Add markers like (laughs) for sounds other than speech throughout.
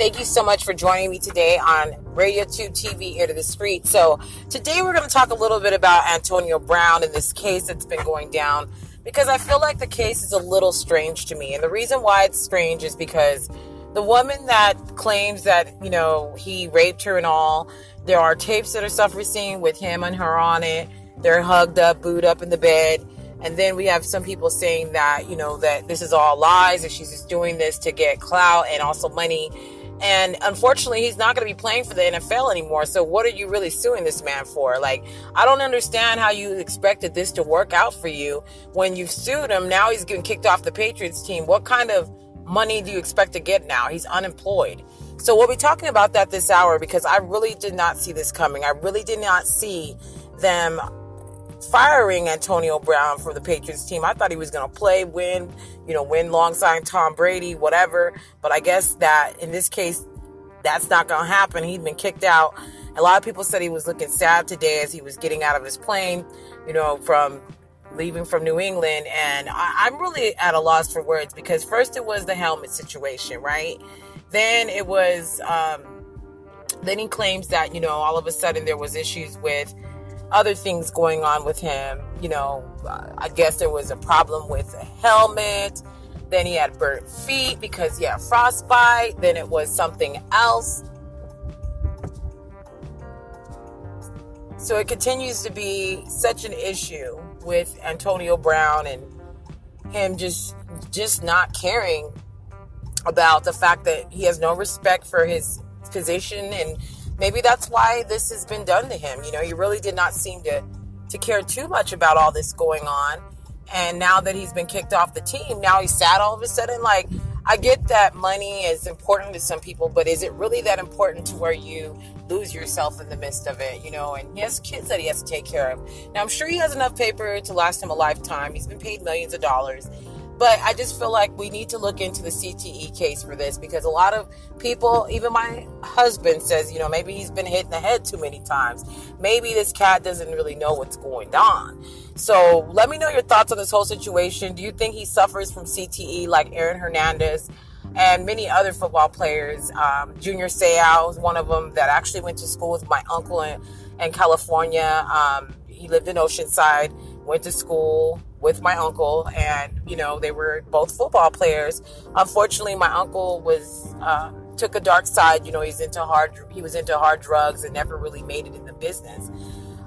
Thank you so much for joining me today on RadioTube TV Ear to the Street. So, today we're going to talk a little bit about Antonio Brown in this case that's been going down because I feel like the case is a little strange to me. And the reason why it's strange is because the woman that claims that, you know, he raped her and all, there are tapes that are surfacing with him and her on it. They're hugged up, booed up in the bed. And then we have some people saying that, you know, that this is all lies and she's just doing this to get clout and also money. And unfortunately, he's not going to be playing for the NFL anymore. So, what are you really suing this man for? Like, I don't understand how you expected this to work out for you when you've sued him. Now he's getting kicked off the Patriots team. What kind of money do you expect to get now? He's unemployed. So, we'll be talking about that this hour because I really did not see this coming. I really did not see them firing Antonio Brown for the Patriots team. I thought he was going to play, win, you know, win alongside Tom Brady, whatever. But I guess that in this case, that's not going to happen. He'd been kicked out. A lot of people said he was looking sad today as he was getting out of his plane, you know, from leaving from New England. And I, am really at a loss for words because first it was the helmet situation, right? Then it was, um, then he claims that, you know, all of a sudden there was issues with other things going on with him. You know, uh, I guess there was a problem with the helmet. Then he had burnt feet because he had frostbite. Then it was something else. So it continues to be such an issue with Antonio Brown and him just just not caring about the fact that he has no respect for his position and maybe that's why this has been done to him. You know, he really did not seem to to care too much about all this going on. And now that he's been kicked off the team, now he's sad all of a sudden. Like, I get that money is important to some people, but is it really that important to where you lose yourself in the midst of it, you know? And he has kids that he has to take care of. Now, I'm sure he has enough paper to last him a lifetime. He's been paid millions of dollars. But I just feel like we need to look into the CTE case for this because a lot of people, even my husband says, you know, maybe he's been hit in the head too many times. Maybe this cat doesn't really know what's going on. So let me know your thoughts on this whole situation. Do you think he suffers from CTE like Aaron Hernandez? and many other football players. Um, Junior Seau was one of them that actually went to school with my uncle in, in California. Um, he lived in Oceanside, went to school with my uncle, and you know they were both football players. Unfortunately, my uncle was uh, took a dark side. You know, he's into hard. He was into hard drugs and never really made it in the business.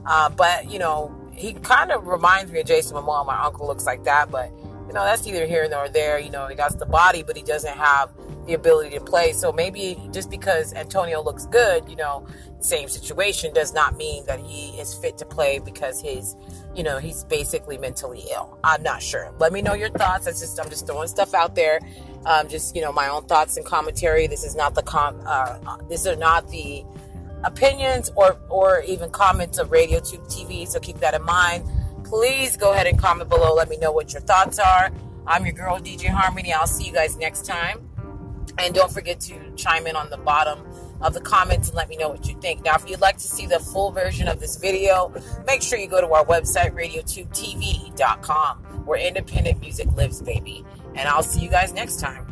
Uh, but you know, he kind of reminds me of Jason Momoa. My uncle looks like that, but you know that's neither here nor there. You know, he got the body, but he doesn't have the ability to play. So maybe just because Antonio looks good, you know, same situation does not mean that he is fit to play because his you know, he's basically mentally ill. I'm not sure. Let me know your thoughts. That's just I'm just throwing stuff out there. Um, just you know, my own thoughts and commentary. This is not the com. Uh, these are not the opinions or or even comments of Radio Tube TV. So keep that in mind. Please go ahead and comment below. Let me know what your thoughts are. I'm your girl DJ Harmony. I'll see you guys next time. And don't forget to chime in on the bottom of the comments and let me know what you think. Now, if you'd like to see the full version of this video, make sure you go to our website, radiotubetv.com, where independent music lives, baby. And I'll see you guys next time.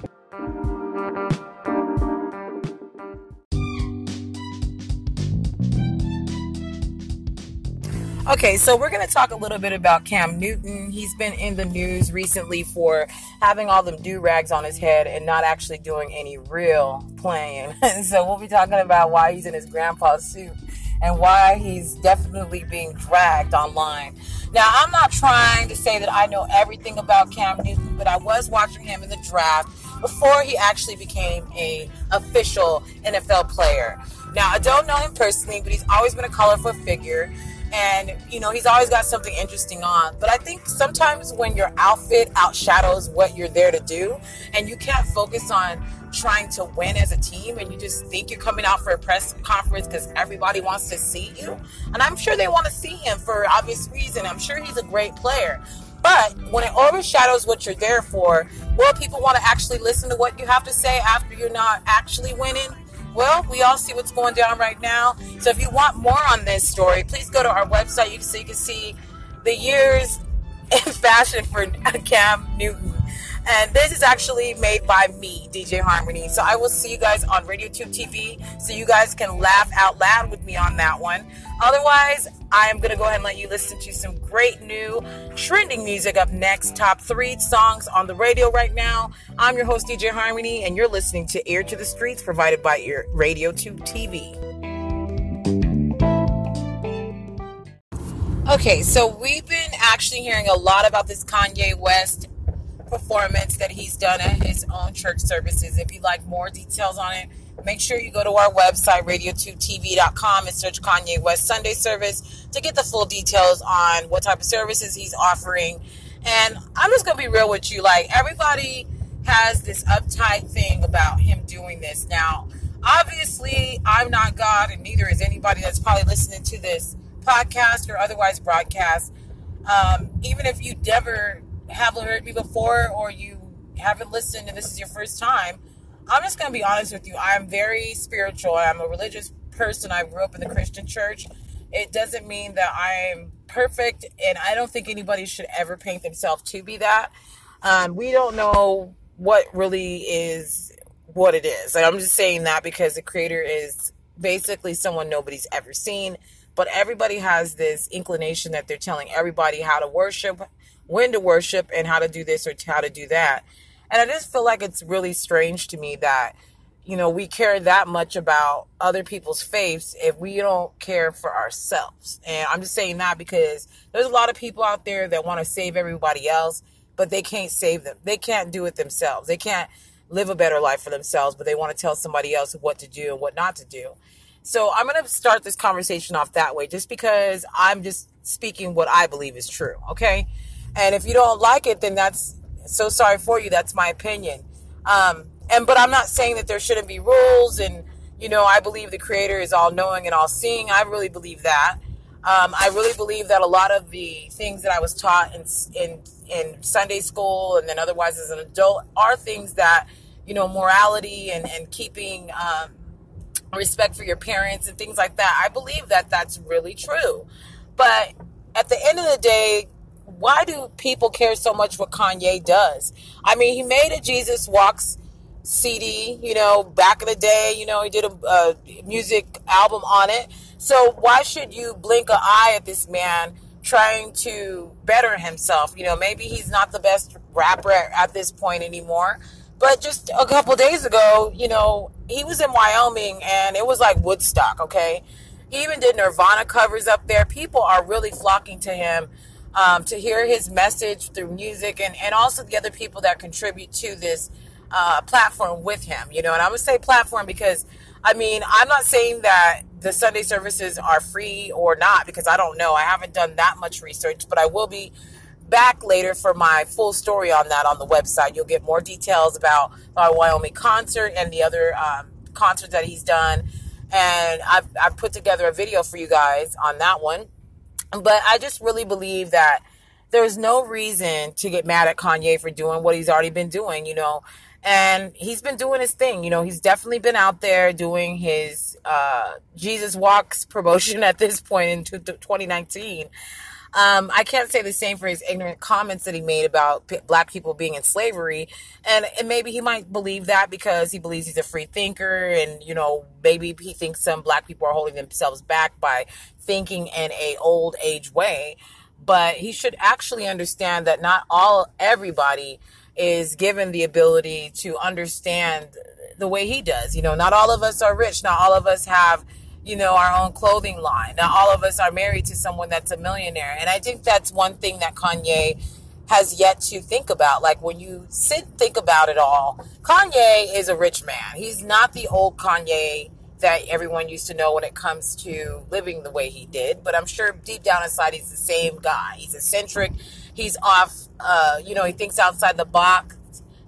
Okay, so we're going to talk a little bit about Cam Newton. He's been in the news recently for having all them do rags on his head and not actually doing any real playing. (laughs) so we'll be talking about why he's in his grandpa's suit and why he's definitely being dragged online. Now, I'm not trying to say that I know everything about Cam Newton, but I was watching him in the draft before he actually became a official NFL player. Now, I don't know him personally, but he's always been a colorful figure and you know he's always got something interesting on. But i think sometimes when your outfit outshadows what you're there to do and you can't focus on trying to win as a team and you just think you're coming out for a press conference because everybody wants to see you and i'm sure they want to see him for obvious reason i'm sure he's a great player. But when it overshadows what you're there for will people want to actually listen to what you have to say after you're not actually winning well, we all see what's going down right now. So if you want more on this story, please go to our website so you can see the years (laughs) in fashion for (laughs) Cam Newton. And this is actually made by me, DJ Harmony. So I will see you guys on RadioTube TV so you guys can laugh out loud with me on that one. Otherwise, I am going to go ahead and let you listen to some great new trending music up next. Top three songs on the radio right now. I'm your host, DJ Harmony, and you're listening to Ear to the Streets provided by Ear RadioTube TV. Okay, so we've been actually hearing a lot about this Kanye West performance that he's done at his own church services. If you'd like more details on it, make sure you go to our website, radiotubetv.com, and search Kanye West Sunday Service to get the full details on what type of services he's offering. And I'm just going to be real with you. Like, everybody has this uptight thing about him doing this. Now, obviously, I'm not God, and neither is anybody that's probably listening to this podcast or otherwise broadcast, um, even if you never haven't heard me before or you haven't listened and this is your first time, I'm just going to be honest with you. I'm very spiritual. I'm a religious person. I grew up in the Christian church. It doesn't mean that I'm perfect, and I don't think anybody should ever paint themselves to be that. Um, we don't know what really is what it is. Like, I'm just saying that because the creator is basically someone nobody's ever seen but everybody has this inclination that they're telling everybody how to worship, when to worship, and how to do this or how to do that. And I just feel like it's really strange to me that, you know, we care that much about other people's faiths if we don't care for ourselves. And I'm just saying that because there's a lot of people out there that want to save everybody else, but they can't save them. They can't do it themselves. They can't live a better life for themselves, but they want to tell somebody else what to do and what not to do. So I'm going to start this conversation off that way just because I'm just speaking what I believe is true. Okay. And if you don't like it, then that's so sorry for you. That's my opinion. Um, and, but I'm not saying that there shouldn't be rules and, you know, I believe the creator is all knowing and all seeing. I really believe that. Um, I really believe that a lot of the things that I was taught in, in, in Sunday school and then otherwise as an adult are things that, you know, morality and, and keeping, um, respect for your parents and things like that. I believe that that's really true. But at the end of the day, why do people care so much what Kanye does? I mean, he made a Jesus Walks CD, you know, back in the day, you know, he did a, a music album on it. So why should you blink an eye at this man trying to better himself? You know, maybe he's not the best rapper at this point anymore. But just a couple days ago, you know, he was in Wyoming and it was like Woodstock, okay? He even did Nirvana covers up there. People are really flocking to him um, to hear his message through music and, and also the other people that contribute to this uh, platform with him, you know. And I would say platform because, I mean, I'm not saying that the Sunday services are free or not because I don't know. I haven't done that much research, but I will be back later for my full story on that on the website. You'll get more details about our Wyoming concert and the other um, concerts that he's done. And I've, I've put together a video for you guys on that one. But I just really believe that there's no reason to get mad at Kanye for doing what he's already been doing, you know. And he's been doing his thing, you know. He's definitely been out there doing his uh, Jesus Walks promotion (laughs) at this point in 2019. Um, I can't say the same for his ignorant comments that he made about p- black people being in slavery. And, and maybe he might believe that because he believes he's a free thinker. And, you know, maybe he thinks some black people are holding themselves back by thinking in a old age way. But he should actually understand that not all, everybody is given the ability to understand the way he does. You know, not all of us are rich. Not all of us have you know, our own clothing line. Now, all of us are married to someone that's a millionaire. And I think that's one thing that Kanye has yet to think about. Like when you sit think about it all, Kanye is a rich man. He's not the old Kanye that everyone used to know when it comes to living the way he did. But I'm sure deep down inside, he's the same guy. He's eccentric. He's off, uh, you know, he thinks outside the box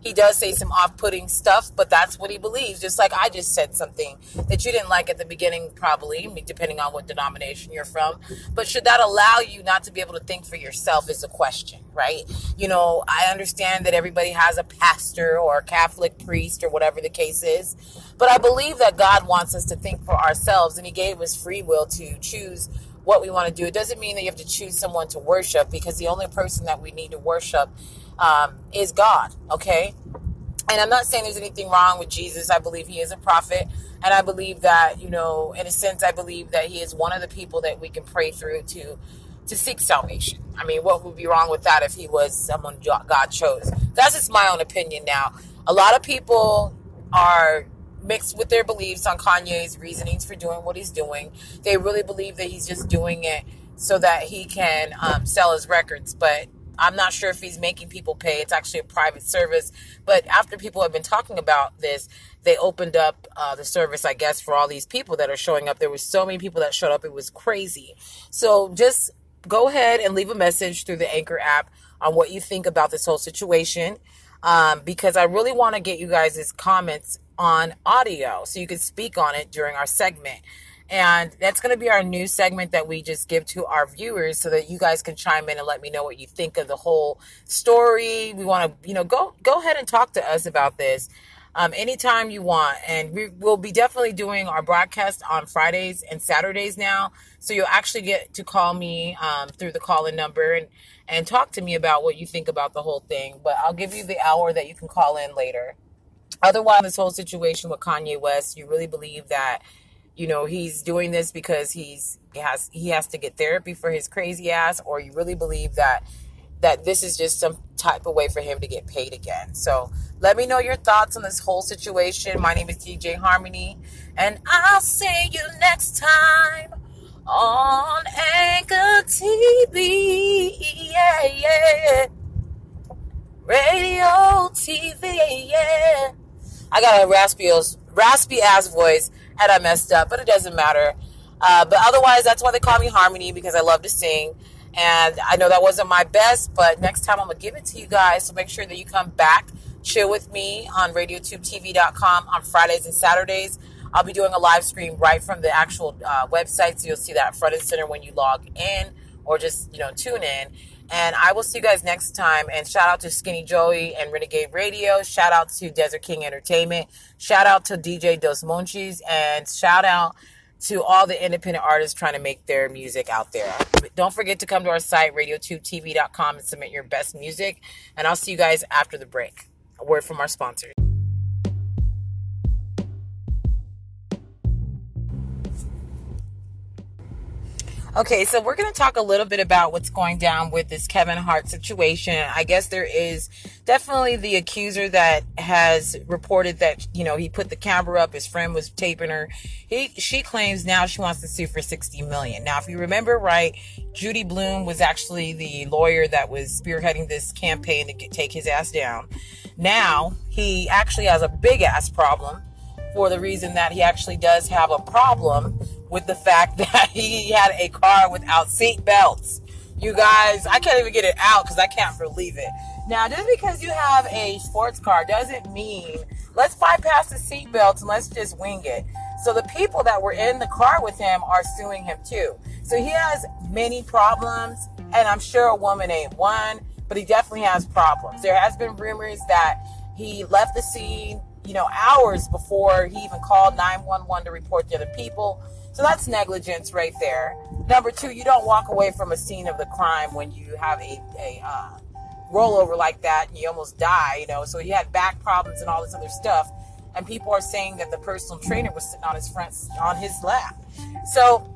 he does say some off-putting stuff, but that's what he believes. Just like I just said something that you didn't like at the beginning, probably depending on what denomination you're from. But should that allow you not to be able to think for yourself is a question, right? You know, I understand that everybody has a pastor or a Catholic priest or whatever the case is, but I believe that God wants us to think for ourselves, and He gave us free will to choose what we want to do. It doesn't mean that you have to choose someone to worship because the only person that we need to worship um, is God, okay? And I'm not saying there's anything wrong with Jesus. I believe he is a prophet. And I believe that, you know, in a sense, I believe that he is one of the people that we can pray through to to seek salvation. I mean, what would be wrong with that if he was someone God chose? That's just my own opinion now. A lot of people are mixed with their beliefs on Kanye's reasonings for doing what he's doing. They really believe that he's just doing it so that he can um, sell his records. But I'm not sure if he's making people pay. It's actually a private service. But after people have been talking about this, they opened up uh, the service, I guess, for all these people that are showing up. There was so many people that showed up. It was crazy. So just go ahead and leave a message through the Anchor app on what you think about this whole situation. Um, because I really want to get you guys' comments on audio so you can speak on it during our segment. And that's going to be our new segment that we just give to our viewers so that you guys can chime in and let me know what you think of the whole story. We want to, you know, go go ahead and talk to us about this um, anytime you want. And we will be definitely doing our broadcast on Fridays and Saturdays now. So you'll actually get to call me um, through the call in number and, and talk to me about what you think about the whole thing. But I'll give you the hour that you can call in later. Otherwise, this whole situation with Kanye West, you really believe that, you know, he's doing this because he's he has he has to get therapy for his crazy ass, or you really believe that that this is just some type of way for him to get paid again. So let me know your thoughts on this whole situation. My name is DJ Harmony, and I'll see you next time on Anchor TV. Yeah, yeah. Radio TV, yeah. I got a raspy, raspy ass voice, and I messed up, but it doesn't matter. Uh, but otherwise, that's why they call me Harmony because I love to sing. And I know that wasn't my best, but next time I'm going to give it to you guys. So make sure that you come back, chill with me on radiotubetv.com on Fridays and Saturdays. I'll be doing a live stream right from the actual uh, website. So you'll see that front and center when you log in or just, you know, tune in. And I will see you guys next time. And shout out to Skinny Joey and Renegade Radio. Shout out to Desert King Entertainment. Shout out to DJ Dos Monchis. And shout out to all the independent artists trying to make their music out there. Don't forget to come to our site, radiotubetv.com, and submit your best music. And I'll see you guys after the break. A word from our sponsors. Okay, so we're going to talk a little bit about what's going down with this Kevin Hart situation. I guess there is definitely the accuser that has reported that, you know, he put the camera up, his friend was taping her. He she claims now she wants to sue for 60 million. Now, if you remember right, Judy Blume was actually the lawyer that was spearheading this campaign to take his ass down. Now, he actually has a big ass problem for the reason that he actually does have a problem with the fact (laughs) that he had a car without seat belts. You guys, I can't even get it out because I can't believe it. Now, just because you have a sports car doesn't mean let's bypass the seat belts and let's just wing it. So the people that were in the car with him are suing him too. So he has many problems, and I'm sure a woman ain't one, but he definitely has problems. There has been rumors that he left the scene, you know, hours before he even called 911 to report the other people. So that's negligence right there. Number two, you don't walk away from a scene of the crime when you have a, a uh, rollover like that and you almost die, you know. So he had back problems and all this other stuff. And people are saying that the personal trainer was sitting on his front, on his lap. So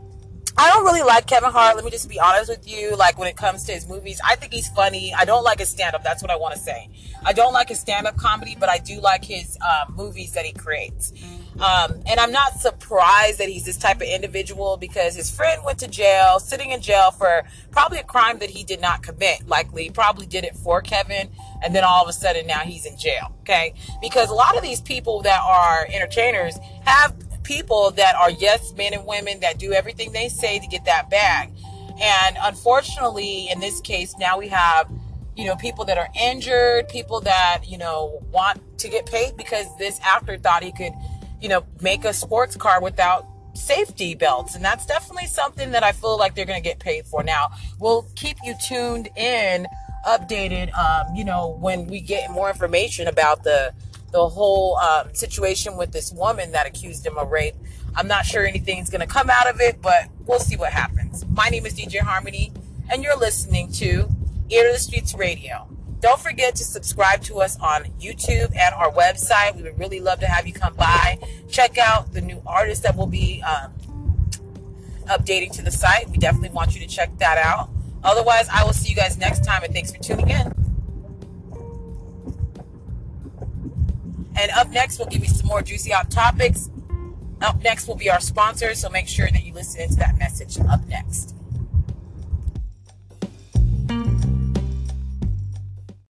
I don't really like Kevin Hart. Let me just be honest with you. Like when it comes to his movies, I think he's funny. I don't like his stand up. That's what I want to say. I don't like his stand up comedy, but I do like his uh, movies that he creates. Um, and I'm not surprised that he's this type of individual because his friend went to jail, sitting in jail for probably a crime that he did not commit. Likely, probably did it for Kevin, and then all of a sudden now he's in jail. Okay, because a lot of these people that are entertainers have people that are yes men and women that do everything they say to get that bag. And unfortunately, in this case, now we have you know, people that are injured, people that, you know, want to get paid because this actor thought he could you know, make a sports car without safety belts. And that's definitely something that I feel like they're going to get paid for. Now, we'll keep you tuned in, updated, um, you know, when we get more information about the, the whole um, situation with this woman that accused him of rape. I'm not sure anything's going to come out of it, but we'll see what happens. My name is DJ Harmony, and you're listening to Ear to the Streets Radio. Don't forget to subscribe to us on YouTube and our website. We would really love to have you come by. Check out the new artists that will be um, updating to the site. We definitely want you to check that out. Otherwise, I will see you guys next time, and thanks for tuning in. And up next, we'll give you some more juicy hot topics. Up next will be our sponsors, so make sure that you listen to that message up next.